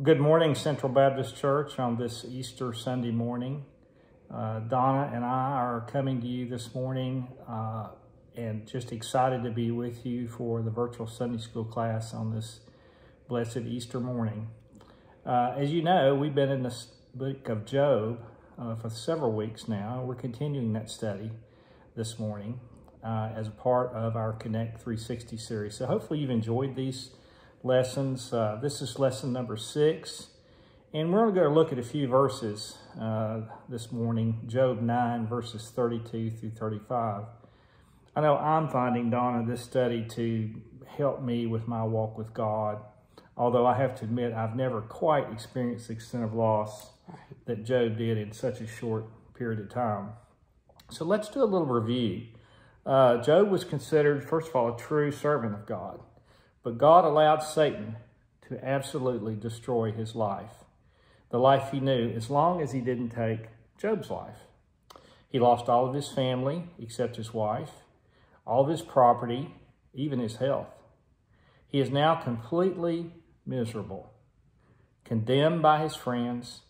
Good morning, Central Baptist Church, on this Easter Sunday morning. Uh, Donna and I are coming to you this morning uh, and just excited to be with you for the virtual Sunday school class on this blessed Easter morning. Uh, as you know, we've been in the book of Job uh, for several weeks now. We're continuing that study this morning uh, as a part of our Connect 360 series. So hopefully you've enjoyed these lessons. Uh, this is lesson number six. And we're going to look at a few verses uh, this morning, Job 9, verses 32 through 35. I know I'm finding, Donna, this study to help me with my walk with God, although I have to admit I've never quite experienced the extent of loss that Job did in such a short period of time. So let's do a little review. Uh, Job was considered, first of all, a true servant of God, but God allowed Satan to absolutely destroy his life, the life he knew, as long as he didn't take Job's life. He lost all of his family except his wife, all of his property, even his health. He is now completely miserable, condemned by his friends,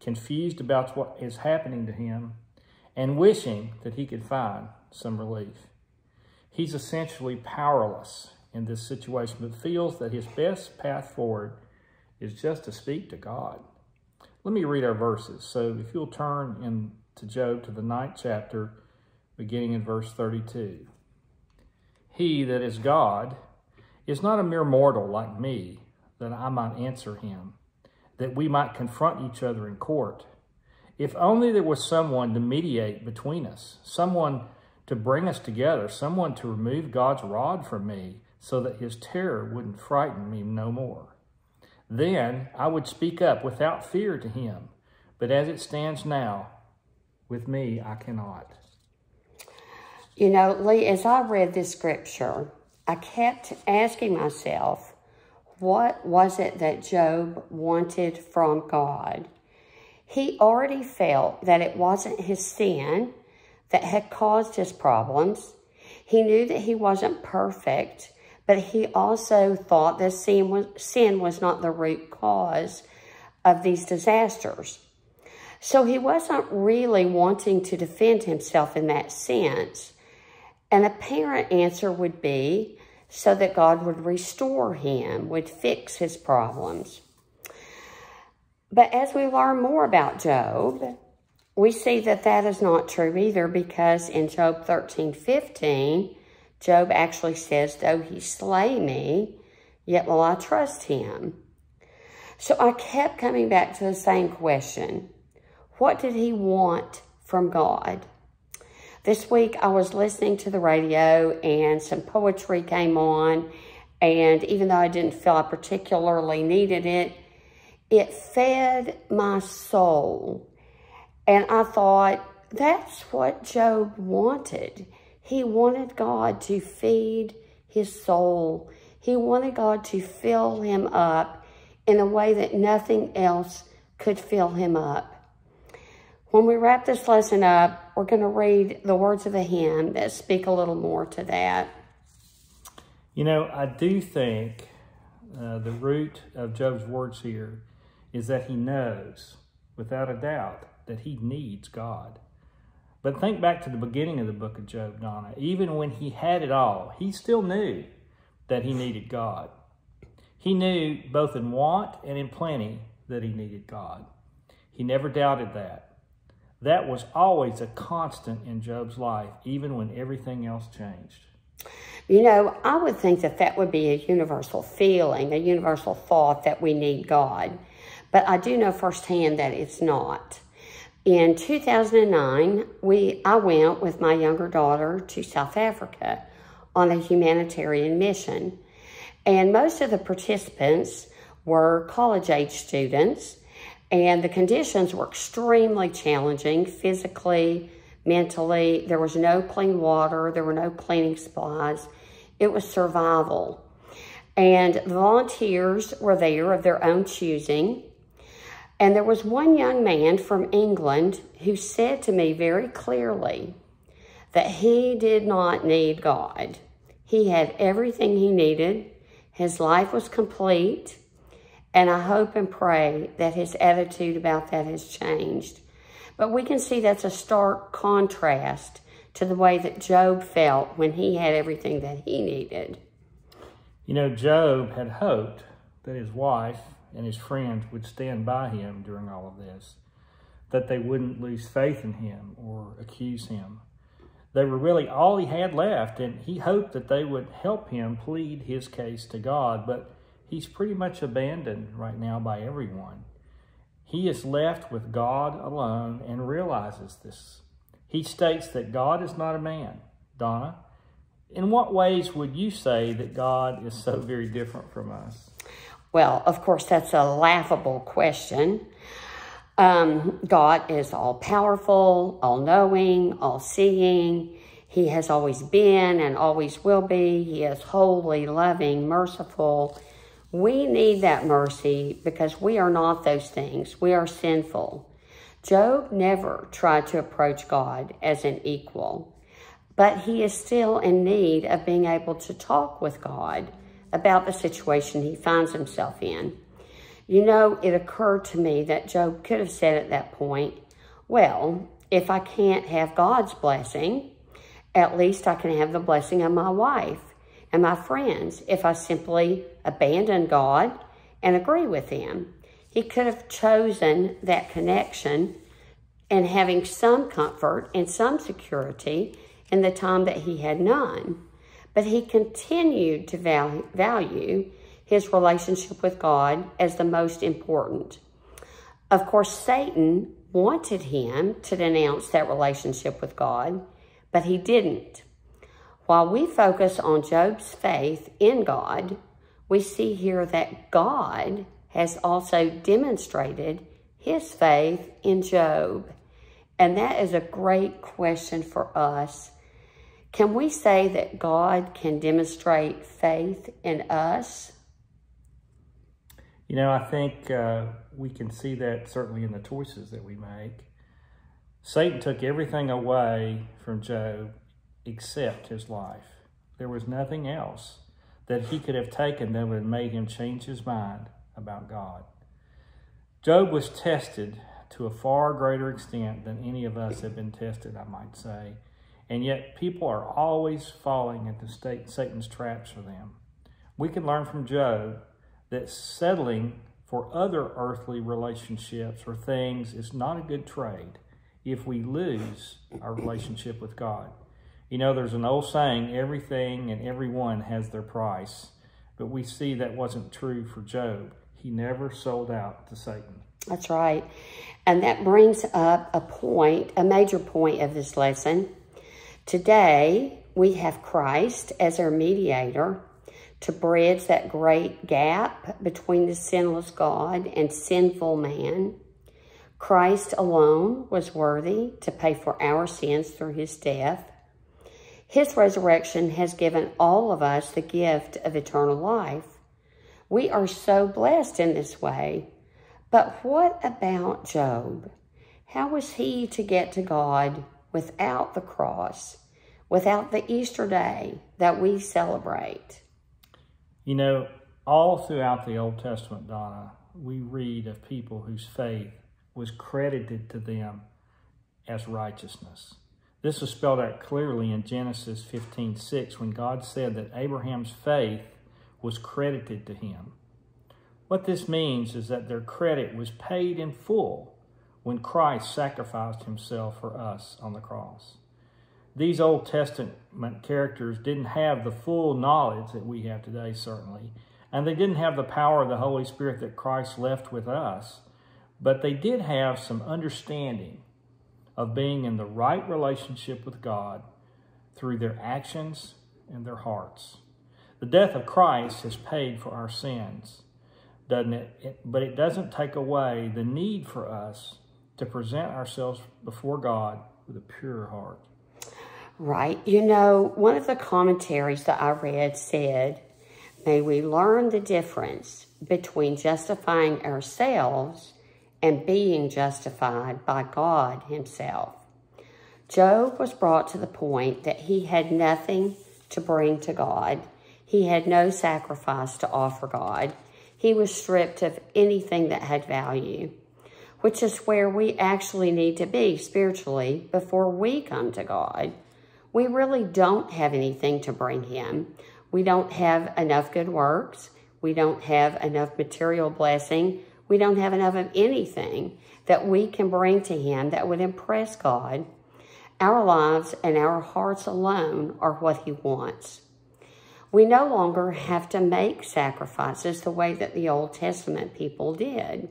confused about what is happening to him, and wishing that he could find some relief. He's essentially powerless in this situation, but feels that his best path forward is just to speak to God. Let me read our verses. So if you'll turn in to Job to the ninth chapter, beginning in verse 32. He that is God is not a mere mortal like me, that I might answer him, that we might confront each other in court. If only there was someone to mediate between us, someone to bring us together, someone to remove God's rod from me so that his terror wouldn't frighten me no more. Then I would speak up without fear to him. But as it stands now, with me, I cannot. You know, Lee, as I read this scripture, I kept asking myself, what was it that Job wanted from God? He already felt that it wasn't his sin that had caused his problems. He knew that he wasn't perfect, but he also thought that sin was, sin was not the root cause of these disasters. So he wasn't really wanting to defend himself in that sense. An apparent answer would be so that God would restore him, would fix his problems. But as we learn more about Job, we see that that is not true either because in Job 13, 15, Job actually says, though he slay me, yet will I trust him. So I kept coming back to the same question. What did he want from God? This week I was listening to the radio and some poetry came on. And even though I didn't feel I particularly needed it, it fed my soul. And I thought, that's what Job wanted. He wanted God to feed his soul. He wanted God to fill him up in a way that nothing else could fill him up. When we wrap this lesson up, we're going to read the words of a hymn that speak a little more to that. You know, I do think uh, the root of Job's words here is that he knows, without a doubt, that he needs God. But think back to the beginning of the book of Job, Donna. Even when he had it all, he still knew that he needed God. He knew both in want and in plenty that he needed God. He never doubted that. That was always a constant in Job's life, even when everything else changed. You know, I would think that that would be a universal feeling, a universal thought that we need God. But I do know firsthand that it's not. In 2009, we I went with my younger daughter to South Africa on a humanitarian mission. And most of the participants were college-age students and the conditions were extremely challenging physically, mentally. There was no clean water. There were no cleaning supplies. It was survival. And volunteers were there of their own choosing. And there was one young man from England who said to me very clearly that he did not need God. He had everything he needed. His life was complete And I hope and pray that his attitude about that has changed. But we can see that's a stark contrast to the way that Job felt when he had everything that he needed. You know, Job had hoped that his wife and his friends would stand by him during all of this, that they wouldn't lose faith in him or accuse him. They were really all he had left, and he hoped that they would help him plead his case to God, but he's pretty much abandoned right now by everyone. He is left with God alone and realizes this. He states that God is not a man. Donna, in what ways would you say that God is so very different from us? Well, of course, that's a laughable question. Um, God is all powerful, all knowing, all seeing. He has always been and always will be. He is holy, loving, merciful. We need that mercy because we are not those things. We are sinful. Job never tried to approach God as an equal, but he is still in need of being able to talk with God about the situation he finds himself in. You know, it occurred to me that Job could have said at that point, well, if I can't have God's blessing, at least I can have the blessing of my wife and my friends if I simply abandon God and agree with him. He could have chosen that connection and having some comfort and some security in the time that he had none. But he continued to value his relationship with God as the most important. Of course, Satan wanted him to denounce that relationship with God, but he didn't. While we focus on Job's faith in God, we see here that God has also demonstrated his faith in Job. And that is a great question for us can we say that God can demonstrate faith in us? You know, I think uh, we can see that certainly in the choices that we make. Satan took everything away from Job except his life. There was nothing else that he could have taken that would have made him change his mind about God. Job was tested to a far greater extent than any of us have been tested, I might say. And yet people are always falling into Satan's traps for them. We can learn from Job that settling for other earthly relationships or things is not a good trade if we lose our relationship with God. You know, there's an old saying, everything and everyone has their price. But we see that wasn't true for Job. He never sold out to Satan. That's right. And that brings up a point, a major point of this lesson. Today, we have Christ as our mediator to bridge that great gap between the sinless God and sinful man. Christ alone was worthy to pay for our sins through his death. His resurrection has given all of us the gift of eternal life. We are so blessed in this way. But what about Job? How was he to get to God without the cross, without the Easter day that we celebrate. You know, all throughout the Old Testament, Donna, we read of people whose faith was credited to them as righteousness. This is spelled out clearly in Genesis 15, 6, when God said that Abraham's faith was credited to him. What this means is that their credit was paid in full when Christ sacrificed himself for us on the cross. These Old Testament characters didn't have the full knowledge that we have today, certainly, and they didn't have the power of the Holy Spirit that Christ left with us, but they did have some understanding of being in the right relationship with God through their actions and their hearts. The death of Christ has paid for our sins, doesn't it? But it doesn't take away the need for us to present ourselves before God with a pure heart. Right. You know, one of the commentaries that I read said, May we learn the difference between justifying ourselves and being justified by God Himself. Job was brought to the point that he had nothing to bring to God. He had no sacrifice to offer God. He was stripped of anything that had value, which is where we actually need to be spiritually before we come to God. We really don't have anything to bring him. We don't have enough good works. We don't have enough material blessing. We don't have enough of anything that we can bring to him that would impress God. Our lives and our hearts alone are what he wants. We no longer have to make sacrifices the way that the Old Testament people did.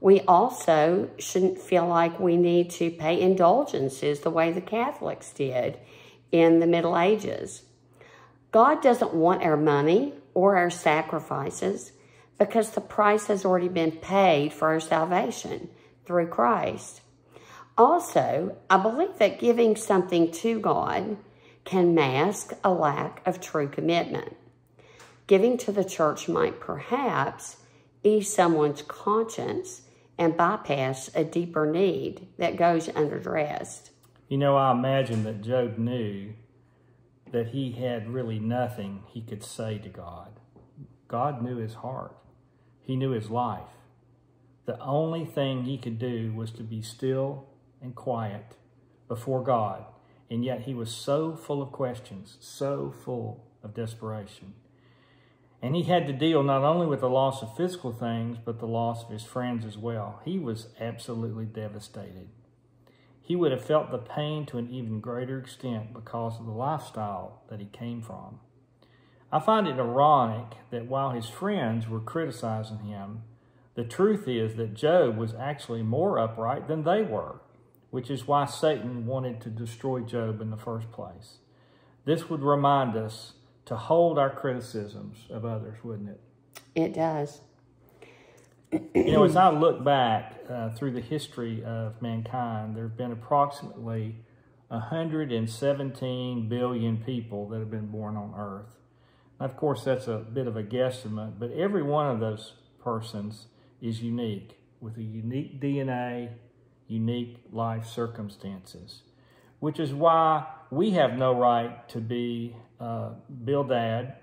We also shouldn't feel like we need to pay indulgences the way the Catholics did in the Middle Ages. God doesn't want our money or our sacrifices because the price has already been paid for our salvation through Christ. Also, I believe that giving something to God can mask a lack of true commitment. Giving to the church might perhaps ease someone's conscience and bypass a deeper need that goes unaddressed. You know, I imagine that Job knew that he had really nothing he could say to God. God knew his heart. He knew his life. The only thing he could do was to be still and quiet before God. And yet he was so full of questions, so full of desperation. And he had to deal not only with the loss of physical things, but the loss of his friends as well. He was absolutely devastated. He would have felt the pain to an even greater extent because of the lifestyle that he came from. I find it ironic that while his friends were criticizing him, the truth is that Job was actually more upright than they were, which is why Satan wanted to destroy Job in the first place. This would remind us to hold our criticisms of others, wouldn't it? It does. you know, as I look back uh, through the history of mankind, there have been approximately 117 billion people that have been born on Earth. Of course, that's a bit of a guesstimate, but every one of those persons is unique with a unique DNA, unique life circumstances, which is why we have no right to be uh, Bildad,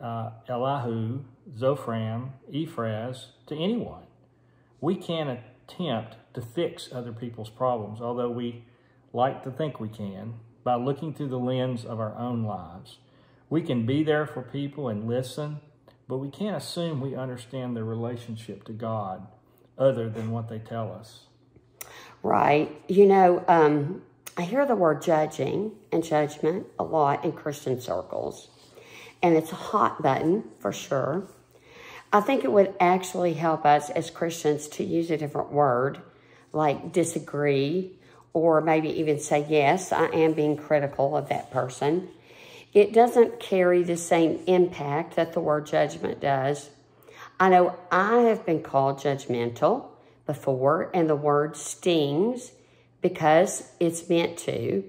uh, Elihu, Zophram, Ephraz to anyone. We can't attempt to fix other people's problems, although we like to think we can, by looking through the lens of our own lives. We can be there for people and listen, but we can't assume we understand their relationship to God other than what they tell us. Right. You know, um, I hear the word judging and judgment a lot in Christian circles, and it's a hot button for sure. I think it would actually help us as Christians to use a different word, like disagree, or maybe even say, yes, I am being critical of that person it doesn't carry the same impact that the word judgment does. I know I have been called judgmental before, and the word stings because it's meant to.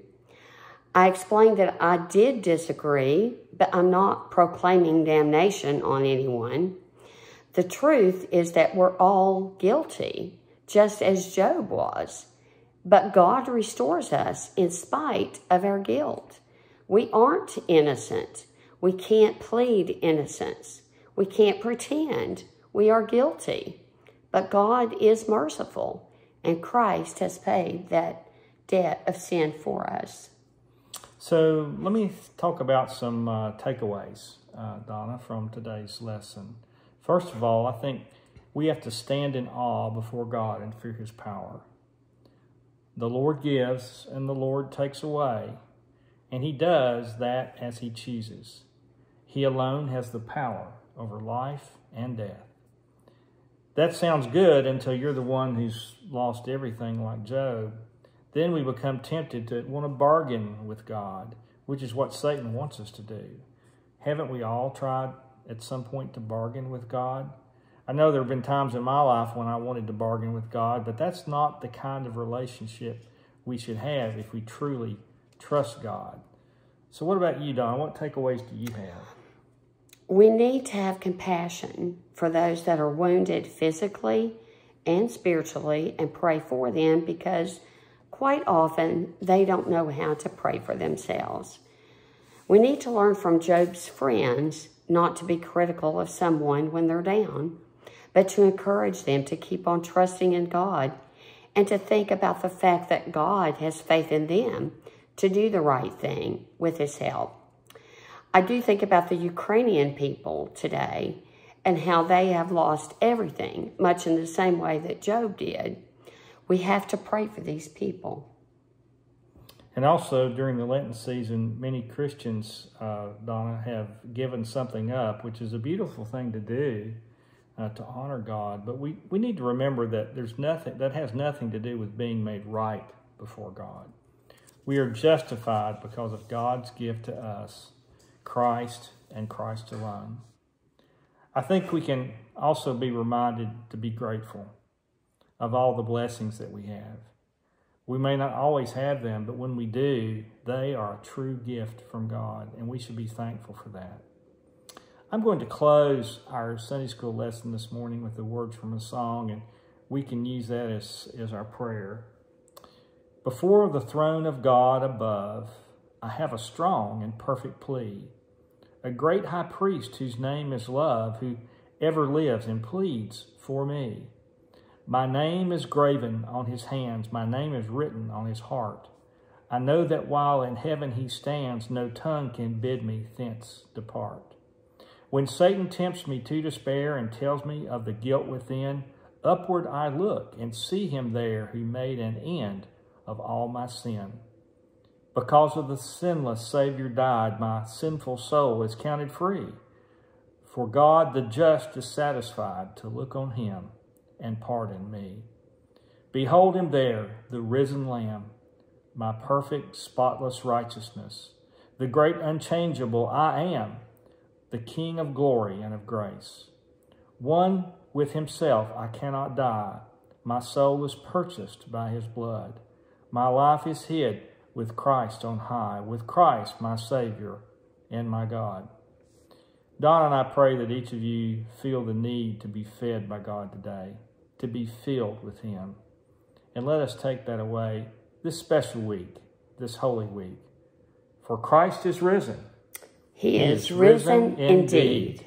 I explained that I did disagree, but I'm not proclaiming damnation on anyone. The truth is that we're all guilty, just as Job was. But God restores us in spite of our guilt. We aren't innocent. We can't plead innocence. We can't pretend we are guilty. But God is merciful, and Christ has paid that debt of sin for us. So let me talk about some uh, takeaways, uh, Donna, from today's lesson. First of all, I think we have to stand in awe before God and fear his power. The Lord gives and the Lord takes away. And he does that as he chooses. He alone has the power over life and death. That sounds good until you're the one who's lost everything like Job. Then we become tempted to want to bargain with God, which is what Satan wants us to do. Haven't we all tried at some point to bargain with God? I know there have been times in my life when I wanted to bargain with God, but that's not the kind of relationship we should have if we truly trust God. So what about you, Don? What takeaways do you have? We need to have compassion for those that are wounded physically and spiritually and pray for them because quite often they don't know how to pray for themselves. We need to learn from Job's friends not to be critical of someone when they're down, but to encourage them to keep on trusting in God and to think about the fact that God has faith in them to do the right thing with his help. I do think about the Ukrainian people today and how they have lost everything, much in the same way that Job did. We have to pray for these people. And also during the Lenten season, many Christians, uh, Donna, have given something up, which is a beautiful thing to do uh, to honor God. But we, we need to remember that there's nothing that has nothing to do with being made right before God. We are justified because of God's gift to us, Christ and Christ alone. I think we can also be reminded to be grateful of all the blessings that we have. We may not always have them, but when we do, they are a true gift from God, and we should be thankful for that. I'm going to close our Sunday school lesson this morning with the words from a song, and we can use that as, as our prayer. Before the throne of God above, I have a strong and perfect plea. A great high priest whose name is love, who ever lives and pleads for me. My name is graven on his hands, my name is written on his heart. I know that while in heaven he stands, no tongue can bid me thence depart. When Satan tempts me to despair and tells me of the guilt within, upward I look and see him there who made an end of all my sin. Because of the sinless Savior died, my sinful soul is counted free. For God the just is satisfied to look on him and pardon me. Behold him there, the risen Lamb, my perfect, spotless righteousness, the great unchangeable I am, the King of glory and of grace. One with himself I cannot die. My soul is purchased by his blood. My life is hid with Christ on high, with Christ my Savior and my God. Don and I pray that each of you feel the need to be fed by God today to be filled with him. And let us take that away this special week, this holy week. For Christ is risen. He, he is, is, risen, risen indeed. indeed.